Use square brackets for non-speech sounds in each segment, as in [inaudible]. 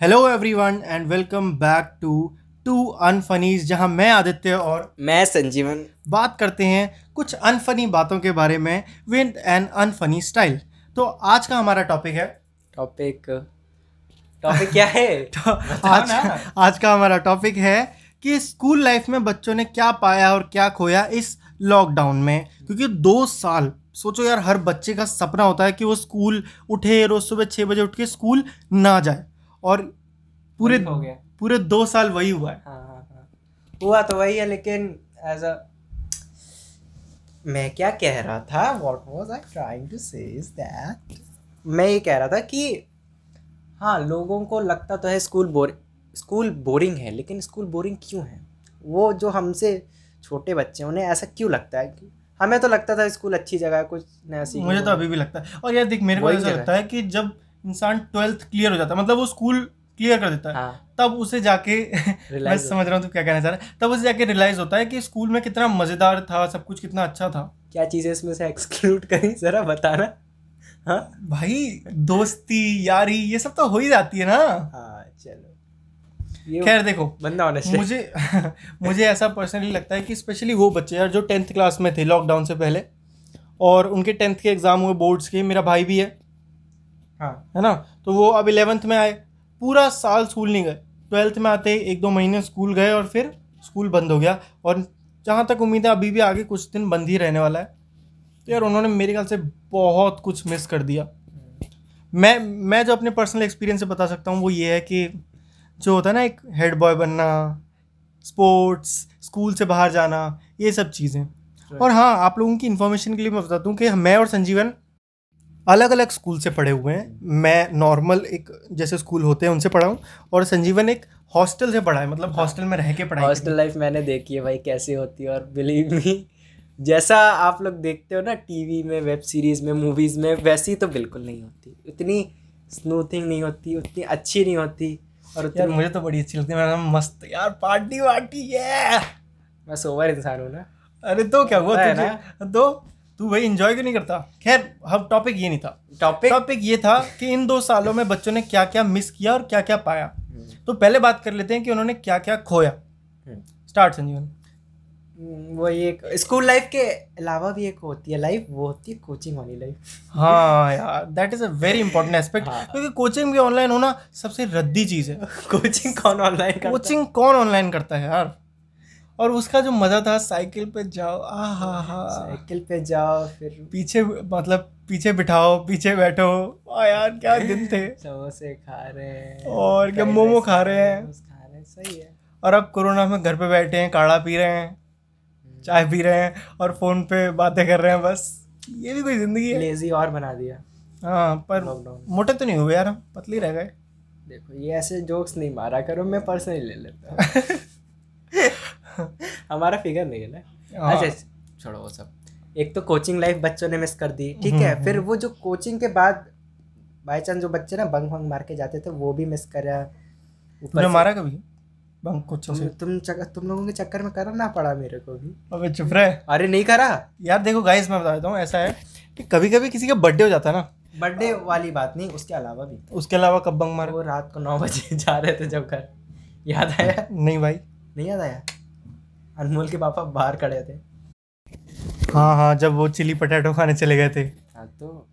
Hello everyone and welcome back to to Unfunnies जहाँ मैं आदित्य और मैं संजीवन। बात करते हैं कुछ अनफनी बातों के बारे में विद एन अनफनी स्टाइल तो आज का हमारा टॉपिक है। टॉपिक टॉपिक क्या है? [laughs] तो आज आज का हमारा टॉपिक है कि स्कूल लाइफ में बच्चों ने क्या पाया और क्या खोया इस लॉकडाउन में। क्योंकि दो साल सोचो यार हर बच्चे का सपना होता है कि वो स्कूल उठे रोज सुबह छः बजे उठ के स्कूल ना जाए। और पूरे हो गया। पूरे दो साल वही हुआ है। हाँ हाँ हाँ। हुआ तो वही है लेकिन एज अ मैं क्या कह रहा था? What was I trying to say that मैं ये कह रहा था कि हाँ लोगों को लगता तो है स्कूल बोर स्कूल बोरिंग है लेकिन स्कूल बोरिंग क्यों है? वो जो हमसे छोटे बच्चे उन्हें ऐसा क्यों लगता है कि हमें तो लगता था स्कूल अच्छी जगह है कुछ नया सीखने मुझे तो अभी भी लगता है। और यार देख मेरे को ऐसा लगता है कि जब इंसान ट्वेल्थ क्लियर हो जाता है। मतलब वो स्कूल क्लियर कर देता है। हाँ। तब उसे जाके [laughs] मैं समझ रहा हूँ तू क्या कहना चाह रहा है। तब उसे जाके रियलाइज़ होता है कि स्कूल में कितना मज़ेदार था सब कुछ कितना अच्छा था। क्या चीज़ें इसमें से एक्सक्लूड करी? जरा बताना हाँ? भाई दोस्ती यारी ये सब तो हो ही जाती है ना। हाँ चलो। खैर देखो बंदा चाहिए मुझे [laughs] मुझे ऐसा पर्सनली लगता है कि स्पेशली वो बच्चे यार जो टेंथ क्लास में थे लॉकडाउन से पहले और उनके टेंथ के एग्ज़ाम हुए बोर्ड्स के मेरा भाई भी है। हाँ। है ना? तो वो अब इलेवेंथ में आए। पूरा साल स्कूल नहीं गए। ट्वेल्थ में आते एक दो महीने स्कूल गए और फिर स्कूल बंद हो गया। और जहाँ तक उम्मीद है अभी भी आगे कुछ दिन बंद ही रहने वाला है। तो यार उन्होंने मेरे ख्याल से बहुत कुछ मिस कर दिया। मैं मैं जो अपने पर्सनल एक्सपीरियंस से बता सकता हूँ वो ये है कि जो होता है ना एक हेड बॉय बनना स्पोर्ट्स स्कूल से बाहर जाना ये सब चीज़ें। और हाँ आप लोगों की इन्फॉर्मेशन के लिए मैं बता दूँ कि मैं और संजीवन अलग अलग स्कूल से पढ़े हुए हैं। मैं नॉर्मल एक जैसे स्कूल होते हैं उनसे पढ़ा हूँ। और संजीवन एक हॉस्टल से पढ़ा है मतलब हॉस्टल में रह के पढ़ा हॉस्टल लाइफ मैंने देखी है भाई कैसी होती है। और बिलीव मी जैसा आप लोग देखते हो ना टीवी में वेब सीरीज़ में मूवीज़ में वैसी तो बिल्कुल नहीं होती। उतनी स्मूथिंग नहीं होती उतनी अच्छी नहीं होती। और यार उतनी मुझे तो बड़ी अच्छी लगती है नाम मस्त यार पार्टी वार्टी ये मैं सोवर इंसान हूँ ना। अरे तो क्या हुआ है तो तू भाई एंजॉय क्यों नहीं करता? खैर हम टॉपिक ये नहीं था। टॉपिक टॉपिक ये था कि इन दो सालों में बच्चों ने क्या क्या मिस किया और क्या क्या पाया तो पहले बात कर लेते हैं कि उन्होंने क्या क्या खोया स्टार्ट संजीवन। वो एक स्कूल लाइफ के अलावा भी एक होती है लाइफ वो होती है कोचिंग वाली लाइफ हाँ यार that is a very important aspect. क्योंकि कोचिंग भी ऑनलाइन होना सबसे रद्दी चीज़ है। [laughs] कोचिंग कौन ऑनलाइन कोचिंग कौन ऑनलाइन करता है यार? और उसका जो मज़ा था साइकिल पे जाओ आ हा। हा साइकिल पे जाओ फिर पीछे मतलब पीछे बिठाओ पीछे बैठो। आ यार क्या दिन थे। [laughs] समोसे खा रहे हैं और क्या मोमो खा रहे हैं। खा रहे हैं सही है। और अब कोरोना में घर पे बैठे हैं काढ़ा पी रहे हैं चाय पी रहे हैं और फ़ोन पे बातें कर रहे हैं बस। ये भी कोई ज़िंदगी है। लेजी और बना दिया। हाँ पर मोटे तो नहीं हुए यार हम पतले रह गए। देखो ये ऐसे जोक्स नहीं मारा करो मैं पर्सनली ले लेता हूँ। [laughs] [laughs] हमारा फिगर नहीं है ना। हाँ। अच्छा छोड़ो वो सब। एक तो कोचिंग लाइफ बच्चों ने मिस कर दी ठीक हम्म, है फिर वो जो कोचिंग के बाद बाई चांस जो बच्चे ना बंक वंक मार के जाते थे वो भी मिस करा। ऊपर मारा कभी? बंक कोचिंग तुम तुम चक्कर तुम लोगों के चक्कर में करना पड़ा मेरे को भी। अबे चुप रहे। अरे नहीं करा। यार देखो गाइस मैं बता देता हूँ ऐसा है कि कभी कभी किसी का बर्थडे हो जाता है ना। बर्थडे वाली बात नहीं उसके अलावा भी। उसके अलावा कब बंक मारा? वो रात को नौ बजे [laughs] जा रहे थे जब घर। याद आया? नहीं भाई। नहीं याद आया? अनमोल के पापा बाहर खड़े थे। हाँ हाँ जब वो चिली पटेटो खाने चले गए थे। हाँ तो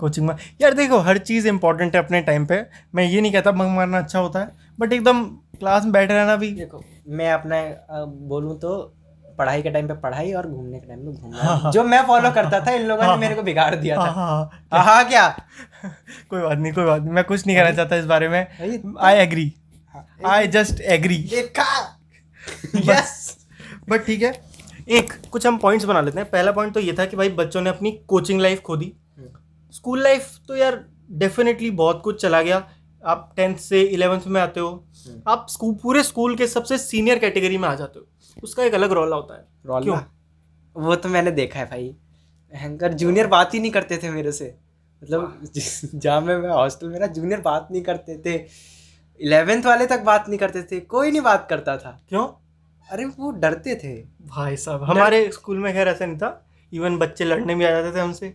कोचिंग में। यार देखो हर चीज़ इंपॉर्टेंट है अपने टाइम पे। मैं ये नहीं कहता बंक मारना अच्छा होता है बट एकदम क्लास में बैठे रहना भी। देखो मैं अपना बोलूँ तो पढ़ाई के टाइम पे पढ़ाई और घूमने के टाइम पे हाँ, घूमना। हाँ। जो मैं फॉलो हाँ, करता था इन लोगों हाँ, ने मेरे को बिगाड़ दिया हाँ था हाँ। हाँ हाँ क्या? कोई बात नहीं कोई बात नहीं। मैं कुछ नहीं कहना चाहता इस बारे में। आई एग्री हाँ, आई जस्ट एग्री देखा। यस बट ठीक है। एक कुछ हम पॉइंट्स बना लेते हैं। पहला पॉइंट तो ये था कि भाई बच्चों ने अपनी कोचिंग लाइफ खो दी। स्कूल लाइफ तो यार डेफिनेटली बहुत कुछ चला गया। आप टेंथ से इलेवेंथ में आते हो। आप स्कूल पूरे स्कूल के सबसे सीनियर कैटेगरी में आ जाते हो। उसका एक अलग रोल होता है। रोल क्यों? वो तो मैंने देखा है भाई। हैंकर जूनियर बात ही नहीं करते थे मेरे से। मतलब जहाँ में मैं हॉस्टल में ना जूनियर बात नहीं करते थे। इलेवेंथ वाले तक बात नहीं करते थे। कोई नहीं बात करता था। क्यों? अरे वो डरते थे। भाई साहब हमारे स्कूल में खैर ऐसा नहीं था। इवन बच्चे लड़ने भी आ जाते थे हमसे।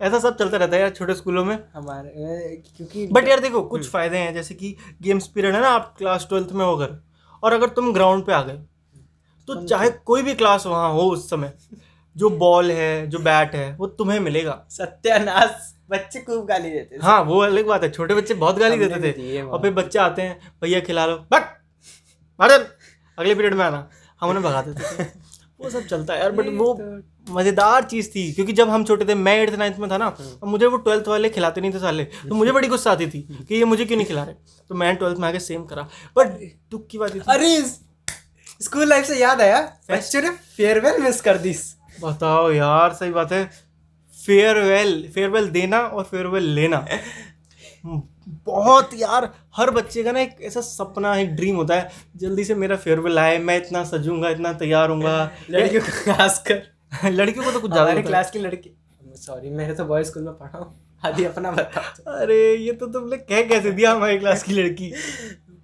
ऐसा सब चलता रहता है यार छोटे स्कूलों में। हमारे क्योंकि बट यार देखो कुछ फ़ायदे हैं जैसे कि गेम्स पीरियड है ना आप क्लास ट्वेल्थ में हो अगर और अगर तुम ग्राउंड पे आ गए तो चाहे कोई भी क्लास वहाँ हो उस समय जो बॉल है जो बैट है वो तुम्हें मिलेगा। सत्यानाश बच्चे खूब गाली देते थे। हाँ वो अलग बात है छोटे बच्चे बहुत गाली देते थे। और फिर बच्चे आते हैं भैया खिला लो बट मार अगले पीरियड में आना। हम उन्हें भगा देते थे। [laughs] वो सब चलता है यार बट वो तो मज़ेदार चीज़ थी क्योंकि जब हम छोटे थे मैं एट्थ नाइन्थ में था ना और मुझे वो ट्वेल्थ वाले खिलाते नहीं थे साले। तो मुझे बड़ी गुस्सा आती थी कि ये मुझे क्यों नहीं खिला रहे? तो मैं ट्वेल्थ में आके सेम करा। बट दुख की बात थी। अरे स्कूल लाइफ से याद आया? बच्चों ने फेयरवेल मिस कर दी। बताओ यार सही बात है। फेयरवेल फेयरवेल देना और फेयरवेल लेना। [laughs] बहुत यार हर बच्चे का ना एक ऐसा सपना एक ड्रीम होता है। जल्दी से मेरा फेयरवेल आए मैं इतना सजूँगा इतना तैयार हूँगा लड़कियों को खासकर [laughs] लड़कियों को तो कुछ ज़्यादा। क्लास की लड़की। सॉरी मैंने तो बॉय स्कूल में पढ़ा हूँ। आदि अपना बताओ। अरे ये तो तुमने कह कैसे दिया हमारी क्लास की लड़की?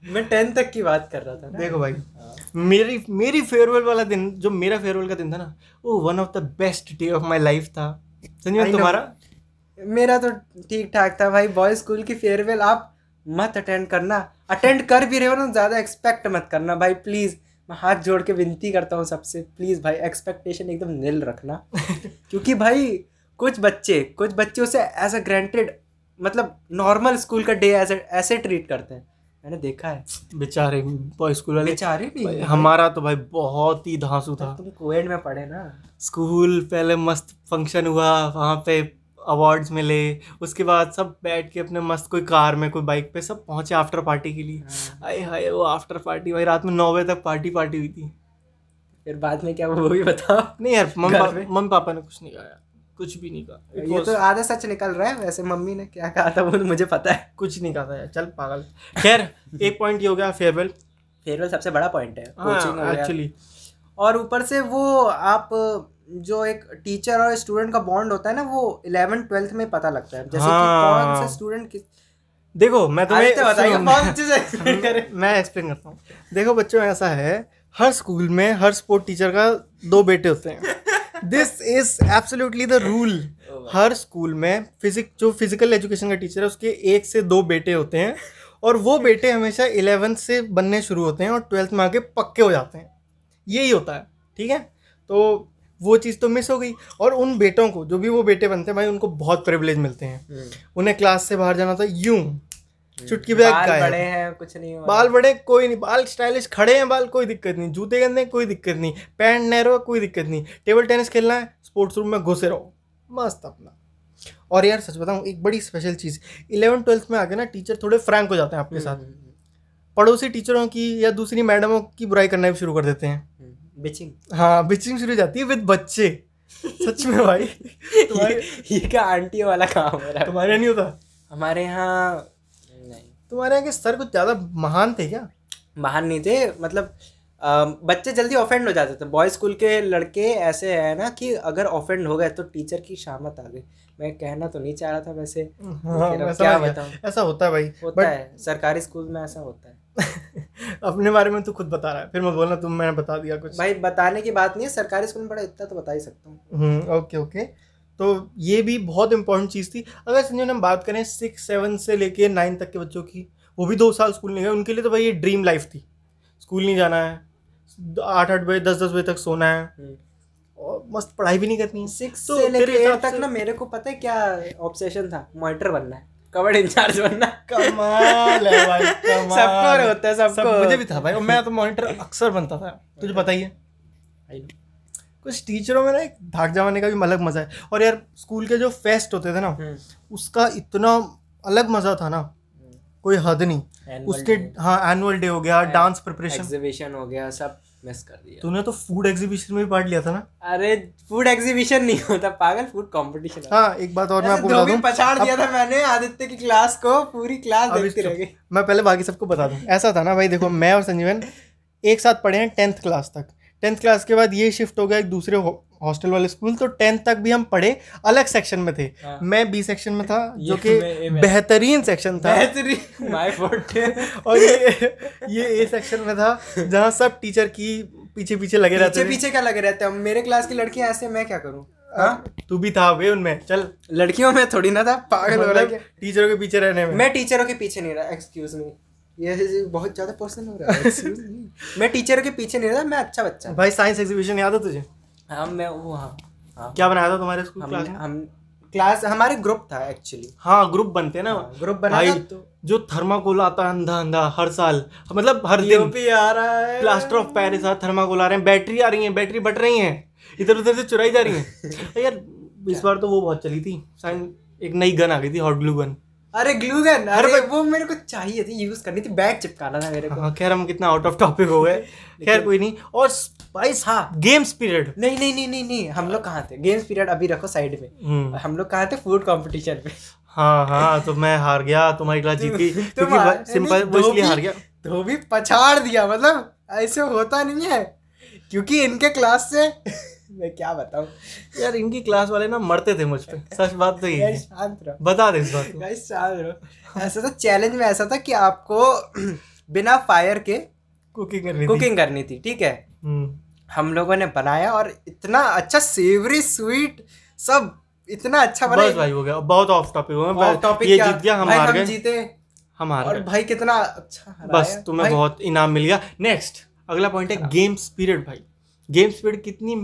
मैं टेंथ तक की बात कर रहा था ना। देखो भाई हाँ। मेरी मेरी फेयरवेल वाला दिन जो मेरा फेयरवेल का दिन था ना वो one of the best day of my life था। संजय तुम्हारा? मेरा तो ठीक ठाक था भाई। बॉय स्कूल की फेयरवेल आप मत अटेंड करना। अटेंड कर भी रहे हो ना ज़्यादा एक्सपेक्ट मत करना। भाई प्लीज़ मैं हाथ जोड़ के विनती करता हूँ सबसे। प्लीज़ भाई एक्सपेक्टेशन एकदम नील रखना। [laughs] क्योंकि भाई कुछ बच्चे कुछ बच्चे उसे एज अ ग्रांटेड मतलब नॉर्मल स्कूल का डे ऐसे ऐसे ट्रीट करते हैं। मैंने देखा है। बेचारे बॉय स्कूल वाले। बेचारे भी भाई, हमारा तो भाई बहुत ही धांसू था। तुम कोविड में पढ़े ना। स्कूल पहले मस्त फ़ंक्शन हुआ वहाँ पे अवार्ड्स मिले उसके बाद सब बैठ के अपने मस्त कोई कार में कोई बाइक पे सब पहुँचे आफ्टर पार्टी के लिए। आए हाय वो आफ्टर पार्टी भाई रात में नौ बजे तक पार्टी पार्टी हुई थी। फिर बाद में क्या वो भी बताओ? नहीं यार मम्मी पा- मम्मी पापा ने कुछ नहीं कहा कुछ भी नहीं कहा। ये तो आधा सच निकल रहा है वैसे मम्मी ने क्या कहा था वो मुझे पता है। कुछ नहीं कहा था यार चल पागल। खैर एक पॉइंट ये हो गया फेयरवेल फेयरवेल सबसे बड़ा पॉइंट है कोचिंग हो एक्चुअली और ऊपर से वो आप जो एक टीचर और स्टूडेंट का बॉन्ड होता है ना वो इलेवन ट्वेल्थ में पता लगता है। जैसे हाँ। कि। कौन से स्टूडेंट किस देखो मैं तुम्हें बताइए करे? मैं एक्सप्लेन करता हूँ। देखो बच्चों ऐसा है हर स्कूल में हर स्पोर्ट टीचर का दो बेटे होते हैं। This is absolutely the rule her school में फिजिक जो फ़िज़िकल एजुकेशन का टीचर है उसके एक से दो बेटे होते हैं और वो बेटे हमेशा इलेवेंथ से बनने शुरू होते हैं और ट्वेल्थ में आके पक्के हो जाते हैं। यही होता है ठीक है? तो वो चीज़ तो मिस हो गई। और उन बेटों को जो भी वो बेटे बनते हैं भाई उनको बहुत प्रिविलेज मिलते हैं। उन्हें क्लास से बाहर जाना था यूँ। चुटकी बजाय बाल गायब। बड़े हैं कुछ नहीं हुआ। बाल बड़े कोई नहीं। बाल स्टाइलिश खड़े हैं बाल कोई दिक्कत नहीं। जूते गंदे कोई दिक्कत नहीं। पैंट नैरो कोई दिक्कत नहीं। टेबल टेनिस खेलना है स्पोर्ट्स रूम में घुसे रहो। मस्त अपना। और यार सच बताऊँ एक बड़ी स्पेशल चीज़। इलेवन ट्वेल्थ में आके ना टीचर थोड़े फ्रैंक हो जाते हैं आपके साथ। पड़ोसी टीचरों की या दूसरी मैडमों की बुराई करना भी शुरू कर देते हैं। बिचिंग हाँ बिचिंग शुरू हो जाती है विद बच्चे। सच में भाई। [laughs] तुम्हारे ये ये क्या आंटी वाला काम हो रहा है। तुम्हारे नहीं होता? हमारे यहाँ नहीं। तुम्हारे यहाँ के सर कुछ ज़्यादा महान थे क्या? महान नहीं थे मतलब अ, बच्चे जल्दी ऑफेंड हो जाते थे। बॉय स्कूल के लड़के ऐसे है ना कि अगर ऑफेंड हो गए तो टीचर की शामत आ गई। मैं कहना तो नहीं चाह रहा था वैसे हाँ क्या। बताऊँ। ऐसा होता है भाई। होता है। सरकारी स्कूल में ऐसा होता है। अपने बारे में तू खुद बता रहा है। फिर मैं बोलना तुम मैंने बता दिया कुछ। भाई बताने की बात नहीं है सरकारी स्कूल में पढ़ा इतना तो बता ही सकता हूँ। Hmm okay okay. तो ये भी बहुत इंपॉर्टेंट चीज़ थी। अगर संजय हम बात करें सिक्स सेवन से लेके नाइन तक के बच्चों की वो भी दो साल स्कूल नहीं गए। उनके लिए तो भाई ये ड्रीम लाइफ थी। स्कूल नहीं जाना है। आठ आठ बजे दस दस बजे तक सोना है। और मस्त पढ़ाई भी नहीं करनी। सिक्स तो से लेके एट तक ना मेरे को पता है क्या ऑब्सेशन था? मॉनिटर बनना है। कवर्ड इंचार्ज बनना। कमाल है भाई [laughs] कमाल सबको होता है, सबको। सब मुझे भी था भाई और मैं तो मॉनिटर अक्सर बनता था तुझे पता ही है। कुछ टीचरों में ना एक धाक जमाने का भी अलग मज़ा है और यार स्कूल के जो फेस्ट होते थे ना हम्म। उसका इतना अलग मज़ा था ना कोई हद नहीं। उसके हाँ एनुअल डे हो गया डांस प्रिपरेशन एग्जीबिशन हो गया सब मिस कर दिया। तूने तो फ़ूड एग्जीबिशन में भी पार्ट लिया था ना? अरे फ़ूड एग्जीबिशन नहीं होता पागल फ़ूड कंपटीशन हाँ एक बात और मैं आपको बता दूँ। पछाड़ दिया था मैंने आदित्य की क्लास को पूरी क्लास देखती रह गई। मैं पहले बाकी सबको बता दूँ। ऐसा था ना भाई देखो मैं और संजीवन एक साथ पढ़े हैं टेंथ क्लास तक। टेंथ क्लास के बाद ये शिफ्ट हो गया एक दूसरे हॉस्टल वाले स्कूल तो टेंथ तक भी हम पढ़े अलग सेक्शन में थे। हाँ। मैं बी सेक्शन में था जो कि बेहतरीन सेक्शन था। बेहतरीन [laughs] और ये ये ए सेक्शन में था जहाँ सब टीचर की पीछे पीछे लगे रहते पीछे पीछे क्या लगे रहते हैं? मेरे क्लास की लड़कियाँ ऐसे मैं क्या करूँ? हाँ? तू भी था वे उनमें चल। लड़कियों में थोड़ी ना था पागल हो रहा मतलब है टीचरों के पीछे रहने में। मैं टीचरों के पीछे नहीं रहा एक्सक्यूज मी ये बहुत ज़्यादा पर्सनल हो रहा है मैं टीचरों के पीछे नहीं रहा मैं अच्छा बच्चा भाई साइंस एग्जीबिशन याद है तुझे? हाँ मैं वो हाँ हाँ। क्या बनाया था तुम्हारे स्कूल क्लास में? हम क्लास हमारे ग्रुप था एक्चुअली हाँ ग्रुप बनते हैं ना। ग्रुप भाई तो। जो थर्माकोल आता है अंधा अंधा हर साल मतलब हर दिन। भी आ रहा है। प्लास्टर ऑफ़ पेरिस आ थर्माकोल आ रहे हैं। बैटरी आ रही है बैटरी बट रही है। इधर उधर से चुराई जा रही है। [laughs] यार इस बार तो वो बहुत चली थी। एक नई गन आ गई थी हॉट ग्लू गन अरे ग्लू गन अरे वो मेरे को चाहिए थी यूज़ करनी थी बैग चिपकाना था मेरे को। हाँ खैर हम कितना आउट ऑफ़ टॉपिक हो गए। खैर कोई नहीं और स्पाइस हाँ। गेम्स पीरियड नहीं नहीं नहीं नहीं नहीं हम लोग कहाँ थे? गेम्स पीरियड अभी रखो साइड में। हम्म। हम लोग कहाँ थे? फ़ूड कंपटीशन पे हाँ हाँ तो मैं हार गया तुम्हारी क्लास जीत गई [laughs] क्योंकि सिंपल वो इसलिए हार गया। धोबी पछाड़ दिया मतलब ऐसे होता नहीं है। क्योंकि इनके क्लास से मैं क्या बताऊँ? यार इनकी क्लास वाले ना मरते थे मुझ पे। सच बात तो ये है। शांत रहो। बता दे इस बात को। गाइस शांत रहो। ऐसा था चैलेंज में ऐसा था कि आपको बिना फायर के कुकिंग करनी थी। कुकिंग करनी थी ठीक है? हम्म। हम लोगों ने बनाया और इतना अच्छा सेवरी स्वीट सब इतना अच्छा बना बस भाई हो गया। बहुत ऑफ़ टॉपिक हो गया। Topic ये जीत गया हम हार गए। जीते। हम हार और गए। भाई कितना अच्छा। बस तुम्हें बहुत इनाम मिल गया। नेक्स्ट अगला पॉइंट है गेम पीरियड भाई। गेम पीरियड कितनी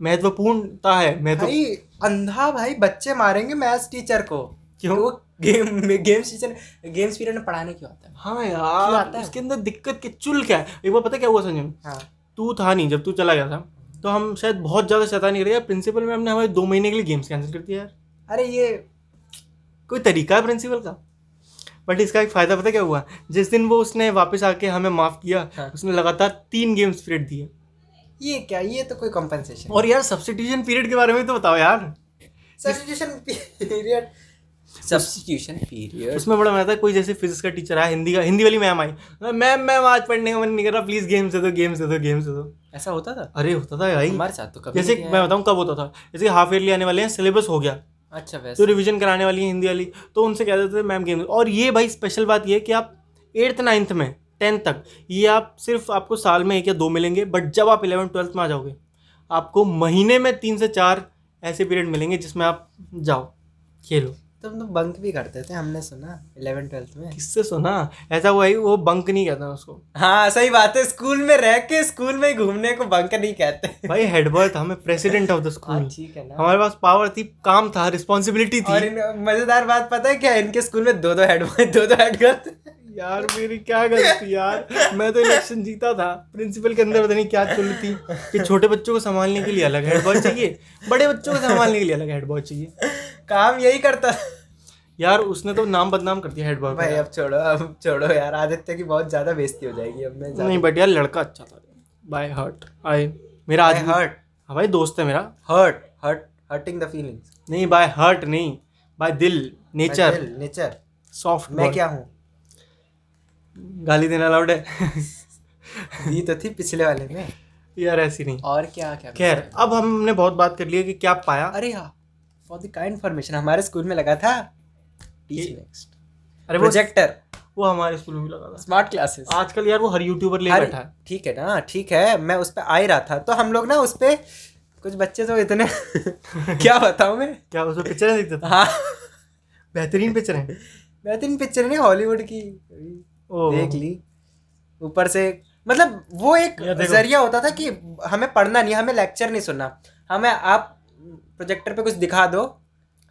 महत्वपूर्णता है महत्व भाई अंधा भाई बच्चे मारेंगे मैथ्स टीचर को। क्यों? तो वो गेम में गेम्स टीचर गेम्स पीरियड में पढ़ाने क्यों आता है? हाँ क्यों यार आता है? उसके अंदर दिक्कत के चुल क्या है? एक बार पता क्या हुआ संजय? हाँ। तू था नहीं जब तू चला गया था तो हम शायद बहुत ज़्यादा शैतानी कर प्रिंसिपल मैम ने हमारे दो महीने के लिए गेम्स कैंसिल कर दिया यार। अरे ये कोई तरीका है प्रिंसिपल का? बट इसका एक फ़ायदा पता क्या हुआ? जिस दिन वो उसने वापस आके हमें माफ़ किया हाँ। उसने लगातार तीन गेम्स पीरियड दिए। ये क्या? ये तो कोई कंपनसेशन और यार सब्सटीट्यूशन पीरियड के बारे में तो बताओ यार। सब्स्टिट्यूशन पीरियड सब्स्टिट्यूशन पीरियड उसमें बड़ा मज़ा था कोई जैसे फिजिक्स का टीचर आया हिंदी का हिंदी वाली मैम आई। मैम मैम आज पढ़ने का मन नहीं कर रहा प्लीज़ गेम्स दे दो गेम्स दे दो गेम्स दे दो। ऐसा होता था? अरे होता था भाई। हमारे साथ तो कभी जैसे मैं बताऊँ कब होता था? जैसे हाफ़ ईयरली आने वाले हैं सिलेबस हो गया। अच्छा वैसे। तो रिवीजन कराने वाली है हिंदी वाली। तो उनसे कह देते थे मैम गेम और ये भाई स्पेशल बात ये कि आप एट्थ नाइन्थ में टेंथ तक। ये आप सिर्फ़ आपको साल में एक या दो मिलेंगे बट जब आप इलेवन ट्वेल्थ में आ जाओगे आपको महीने में तीन से चार ऐसे पीरियड मिलेंगे जिसमें आप जाओ खेलो। तुम तो बंक भी करते थे हमने सुना इलेवन ट्वेल्थ में। किससे सुना? ऐसा हुआ ही वो बंक नहीं कहता उसको। हाँ सही बात है स्कूल में रह के स्कूल में घूमने को बंक नहीं कहते। भाई हेड बॉय था हमें प्रेसिडेंट ऑफ़ द स्कूल ठीक है ना। हमारे पास पावर थी काम था रिस्पॉन्सिबिलिटी थी। मज़ेदार बात पता है क्या इनके स्कूल में दो दो हेड बॉय दो दो हेड गर्ल यार मेरी क्या गलती यार? मैं तो इलेक्शन जीता था। प्रिंसिपल के अंदर पता नहीं क्या चुल थी कि छोटे बच्चों को संभालने के लिए अलग हेड बॉय चाहिए बड़े बच्चों को संभालने के लिए अलग हेड बॉय चाहिए। काम यही करता यार उसने तो नाम बदनाम कर दिया हेड बॉय भाई अब छोड़ो अब छोड़ो यार आदित्य की बहुत ज़्यादा बेइज्जती हो जाएगी अब मैं नहीं बट यार लड़का अच्छा था। बाय हर्ट आई मेरा आज हर्ट हाँ भाई दोस्त है मेरा। Hurt hurt hurting the feelings नहीं बाय हर्ट नहीं बाय दिल नेचर नेचर सॉफ्ट मैं क्या हूँ? गाली देना अलाउड है? [laughs] दी तो थी पिछले वाले में। यार ऐसी नहीं। और क्या क्या खैर अब हमने बहुत बात कर ली है कि क्या पाया। अरे हाँ फॉर द काइंड इन्फॉर्मेशन हमारे स्कूल में लगा था। टीच नेक्स्ट अरे प्रोजेक्टर वो हमारे स्कूल में भी लगा था। स्मार्ट क्लासेस आजकल यार वो हर यूट्यूबर ले बैठा है। ठीक है ना ठीक है मैं उस पर आ ही रहा था। तो हम लोग ना उस पे कुछ बच्चे तो इतने [laughs] क्या बताऊँ मैं? क्या उसमें पिक्चर देखते? थे हाँ। बेहतरीन पिक्चर है। बेहतरीन पिक्चर नहीं हॉलीवुड की। देख ली। ऊपर से मतलब वो एक ज़रिया होता था कि हमें पढ़ना नहीं हमें लेक्चर नहीं सुनना। हमें आप प्रोजेक्टर पे कुछ दिखा दो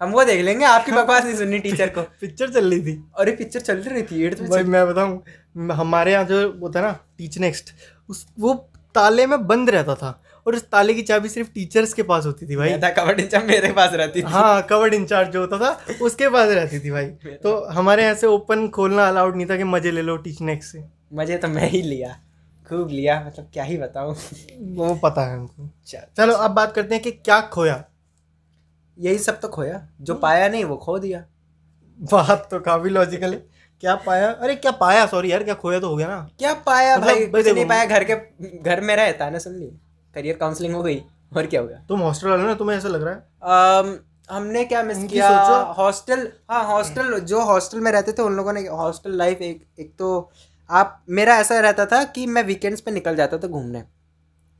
हम वो देख लेंगे आपकी [laughs] बकवास नहीं सुननी टीचर को। पिक्चर चल रही थी। और ये पिक्चर चल रही थी एट्थ भाई मैं बताऊँ हमारे यहाँ जो वो था ना टीच नेक्स्ट उस वो ताले में बंद रहता था। और उस ताले की चाबी सिर्फ़ टीचर्स के पास होती थी भाई। था कबड्डी जब मेरे पास रहती थी। हाँ कवर्ड इंचार्ज जो होता था उसके पास रहती थी भाई। तो हमारे यहाँ से ओपन खोलना अलाउड नहीं था कि मज़े ले लो टीच नेक्स्ट से। मज़े तो मैं ही लिया खूब लिया मतलब क्या ही बताऊँ। वो पता है हमको। चलो। अब बात करते हैं कि क्या खोया। यही सब तो खोया जो पाया नहीं वो खो दिया। बात तो काफ़ी लॉजिकल है। क्या पाया? अरे क्या पाया? सॉरी यार क्या खोया तो हो गया ना। क्या पाया मतलब भाई? कुछ नहीं पाया घर के घर में रहे ताने सुन ली। करियर काउंसलिंग हो गई और क्या होगा तुम हॉस्टल वाले ना तुम्हें ऐसा लग रहा है? अम, हमने क्या मिस किया? सोचो। हॉस्टल हाँ हॉस्टल जो हॉस्टल में रहते थे उन लोगों ने हॉस्टल लाइफ एक एक तो आप मेरा ऐसा रहता था कि मैं वीकेंड्स पे निकल जाता था घूमने।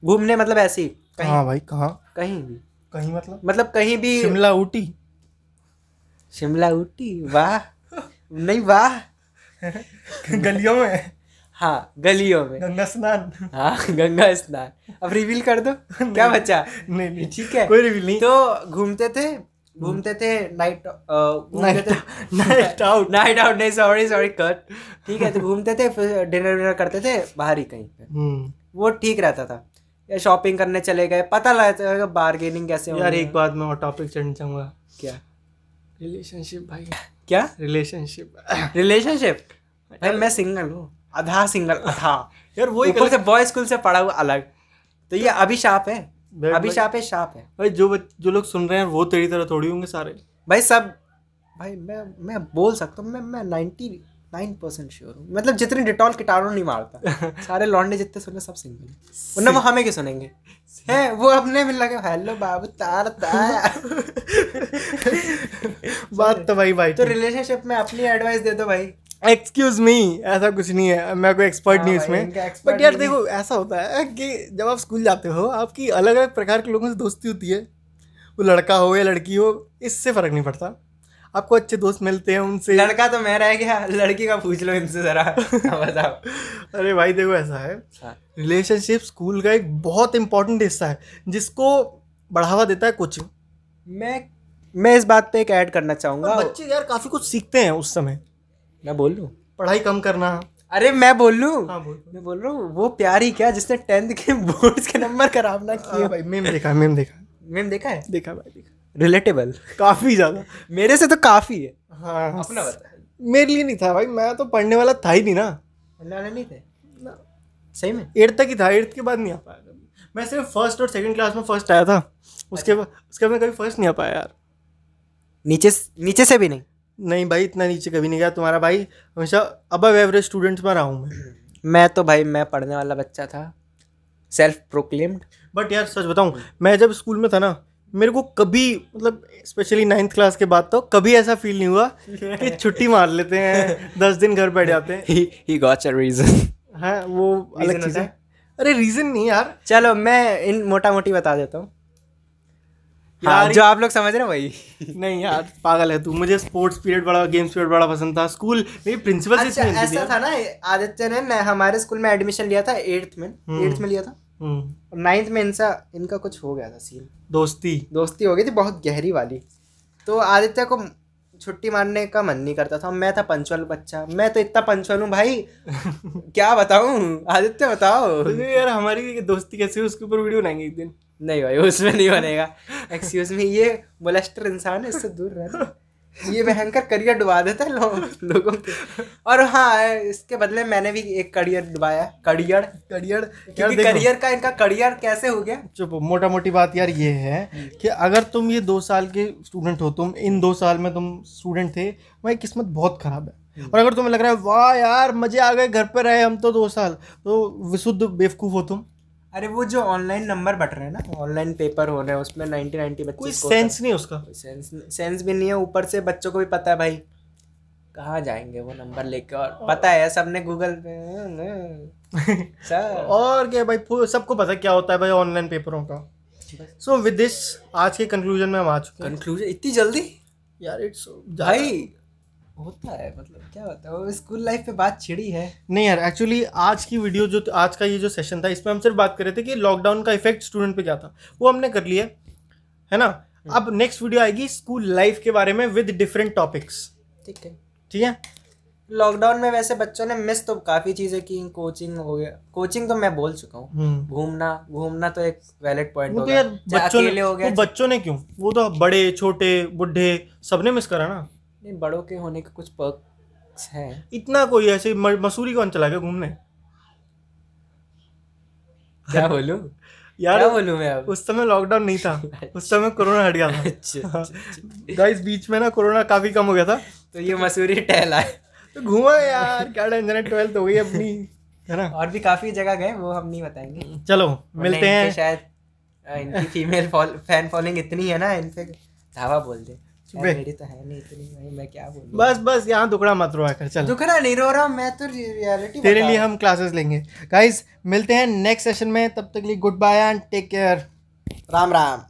घूमने मतलब ऐसे ही कहीं। हाँ भाई कहाँ? कहीं भी। कहीं मतलब? मतलब कहीं भी शिमला ऊटी। शिमला ऊटी वाह। नहीं वाह। [laughs] गलियों में। हाँ गलियों में। गंगा स्नान। हाँ गंगा स्नान। अब रिवील कर दो। क्या बचा? नहीं नहीं। ठीक है। कोई रिवील नहीं। तो घूमते थे घूमते थे नाइट थे नाइट आउट नाइट आउट नहीं सॉरी सॉरी कट ठीक है तो घूमते थे फिर डिनर विनर करते थे बाहर ही कहीं पे। हम्म। वो ठीक रहता था। या शॉपिंग करने चले गए पता लगता था बार्गेनिंग कैसे यार एक है। बात मैं और टॉपिक चढ़ना चाहूँगा। क्या? रिलेशनशिप भाई। क्या? रिलेशनशिप रिलेशनशिप भाई मैं सिंगल हूँ। आधा सिंगल [laughs] आधा यार वही ऊपर से बॉय स्कूल से पढ़ा हुआ अलग। तो ये अभिशाप है। अभिशाप है शाप है। भाई जो जो लोग सुन रहे हैं वो तेरी तरह थोड़ी होंगे सारे। भाई सब भाई मैं मैं बोल सकता हूँ मैं मैं नाइन्टी नाइन परसेंट श्योर हूँ। मतलब जितने डिटॉल कीटाणु नहीं मारता। [laughs] सारे लौंडे जितने सुने सब सिंगल हैं। वरना वो हमें क्यों सुनेंगे? हैं वो अपने में लगे हेलो बाबू तार तार। [laughs] बात तो भाई भाई तो रिलेशनशिप में अपनी एडवाइस दे दो भाई। एक्सक्यूज मी ऐसा कुछ नहीं है। मैं कोई एक्सपर्ट हाँ नहीं इसमें बट यार देखो ऐसा होता है कि जब आप स्कूल जाते हो आपकी अलग अलग प्रकार के लोगों से दोस्ती होती है। वो लड़का हो या लड़की हो इससे फ़र्क नहीं पड़ता। आपको अच्छे दोस्त मिलते हैं उनसे। लड़का तो मैं रह गया लड़की का पूछ लो इनसे जरा। [laughs] हाँ, बताओ। अरे भाई देखो ऐसा है। हाँ। रिलेशनशिप स्कूल का एक बहुत इंपॉर्टेंट हिस्सा है जिसको बढ़ावा देता है कोचिंग मैं मैं इस बात पे एक ऐड करना चाहूँगा। बच्चे यार काफ़ी कुछ सीखते हैं उस समय। मैं बोल लूँ? पढ़ाई कम करना। अरे मैं बोल लूँ? हाँ बोल मैं बोल रहा हूँ वो प्यार ही क्या जिसने टेंथ के [laughs] बोर्ड्स के नंबर खराब ना किए? हाँ भाई मेम देखा मेम देखा। मैम देखा है? देखा भाई देखा। रिलेटेबल काफ़ी ज़्यादा। मेरे से तो काफ़ी है। हाँ। अपना बता। मेरे लिए नहीं था भाई मैं तो पढ़ने वाला था ही नहीं ना। पढ़ने वाले नहीं थे? सही में? एट्थ तक ही था एट्थ के बाद नहीं आ पाया मैं सिर्फ़ फ़र्स्ट और सेकंड क्लास में फ़र्स्ट आया था। उसके बाद उसके बाद मैं कभी फ़र्स्ट नहीं आ पाया यार। नीचे नीचे से भी नहीं? नहीं भाई इतना नीचे कभी नहीं गया। तुम्हारा भाई हमेशा अबव एवरेज स्टूडेंट्स में रहा हूँ मैं। मैं तो भाई मैं पढ़ने वाला बच्चा था। सेल्फ प्रोक्लेम्ड बट यार सच बताऊँ मैं जब स्कूल में था ना मेरे को कभी मतलब स्पेशली नाइन्थ क्लास के बाद तो कभी ऐसा फील नहीं हुआ कि [laughs] छुट्टी मार लेते हैं दस दिन घर बैठ जाते हैं। ही गॉट अ रीजन हाँ वो अलग चीज़ है। अरे रीज़न नहीं यार। चलो मैं इन मोटा मोटी बता देता हूँ। हाँ, यार जो आप लोग समझ रहे हैं वही। नहीं यार पागल है तू। मुझे स्पोर्ट्स पीरियड बड़ा गेम्स पीरियड बड़ा पसंद था। स्कूल मेरी प्रिंसिपल से अच्छा ऐसा। था ना आदित्य ने न- हमारे स्कूल में एडमिशन लिया था एट्थ में। हम्म। एट्थ में लिया था। हम्म, और नाइन्थ में इनसा इनका कुछ हो गया था सीन दोस्ती। दोस्ती हो गई थी बहुत गहरी वाली। तो आदित्य को छुट्टी मारने का मन नहीं करता था। मैं था पंचुअल बच्चा। मैं तो इतना पंचुअल हूँ भाई। [laughs] क्या बताऊँ? आदित्य बताओ। यार हमारी दोस्ती कैसे उसके ऊपर वीडियो बनाएँगे एक दिन। नहीं भाई उसमें नहीं बनेगा। एक्सक्यूज मी ये मोलेस्टर इंसान है इससे दूर रहना। ये भयंकर करियर डुबा देता है लो, लोगों के। और हाँ इसके बदले मैंने भी एक करियर डुबाया। करियर? करियर? क्योंकि करियर का इनका करियर कैसे हो गया? चुप मोटा मोटी बात यार ये है कि अगर तुम ये दो साल के स्टूडेंट हो तुम इन दो साल में तुम स्टूडेंट थे भाई किस्मत बहुत खराब है। और अगर तुम्हें लग रहा है वाह यार मज़े आ गए घर पर रहे हम तो दो साल। तो विशुद्ध बेवकूफ़ हो तुम। अरे वो जो ऑनलाइन नंबर बट रहे हैं ना ऑनलाइन पेपर हो रहे हैं उसमें नाइनटी नाइनटी बच्चे कोई सेंस नहीं उसका। सेंस सेंस भी नहीं है ऊपर से बच्चों को भी पता है भाई। कहाँ जाएँगे वो नंबर लेके? और पता है सबने गूगल पे [laughs] सर और क्या भाई सबको पता क्या होता है भाई ऑनलाइन पेपरों का। सो विद दिस आज के कंक्लूजन में हम आ चुके हैं। कंक्लूजन इतनी जल्दी? यार इट्स भाई होता है मतलब क्या होता है? वो स्कूल लाइफ पे बात छिड़ी है। नहीं यार एक्चुअली आज की वीडियो जो आज का ये जो सेशन था इसमें हम सिर्फ़ बात कर रहे थे कि लॉकडाउन का इफ़ेक्ट स्टूडेंट पे क्या था। वो हमने कर लिया है ना? अब नेक्स्ट वीडियो आएगी स्कूल लाइफ के बारे में विद डिफरेंट टॉपिक्स ठीक है। ठीक है? लॉकडाउन में वैसे बच्चों ने मिस तो काफ़ी चीज़ें की कोचिंग हो गया। कोचिंग तो मैं बोल चुका हूँ। हम्म। घूमना घूमना तो एक वैलिड पॉइंट हो तो गया। बच्चों ने हो गया बच्चों ने क्यों? वो तो बड़े छोटे बुढ़े सबने मिस करा ना। नहीं बड़ों के होने के कुछ पर्क्स हैं। इतना कोई ऐसे मसूरी कौन चला गया घूमने? क्या बोलूँ? यार क्या बोलूँ मैं अब? उस समय लॉकडाउन नहीं था। [laughs] उस समय कोरोना हट गया था। अच्छा, अच्छा गाइस बीच में ना कोरोना काफ़ी कम हो गया था। तो ये मसूरी टहला है तो घूमा यार क्या टेंशन है ट्वेल्थ हो गई अपनी है ना? और भी काफ़ी जगह गए वो हम नहीं बताएँगे। चलो मिलते हैं। शायद इनकी फीमेल फ़ैन फॉलोइंग इतनी है ना इन पे धावा बोल दे। मेरी तो है नहीं इतनी मैं क्या बोलूँ? बस बस यहाँ दुखड़ा मत रोया कर चल। दुखड़ा नहीं रो रहा मैं तो रियलिटी तेरे लिए हम क्लासेस लेंगे। गाइस मिलते हैं नेक्स्ट सेशन में तब तक लिए goodbye and take care Ram Ram.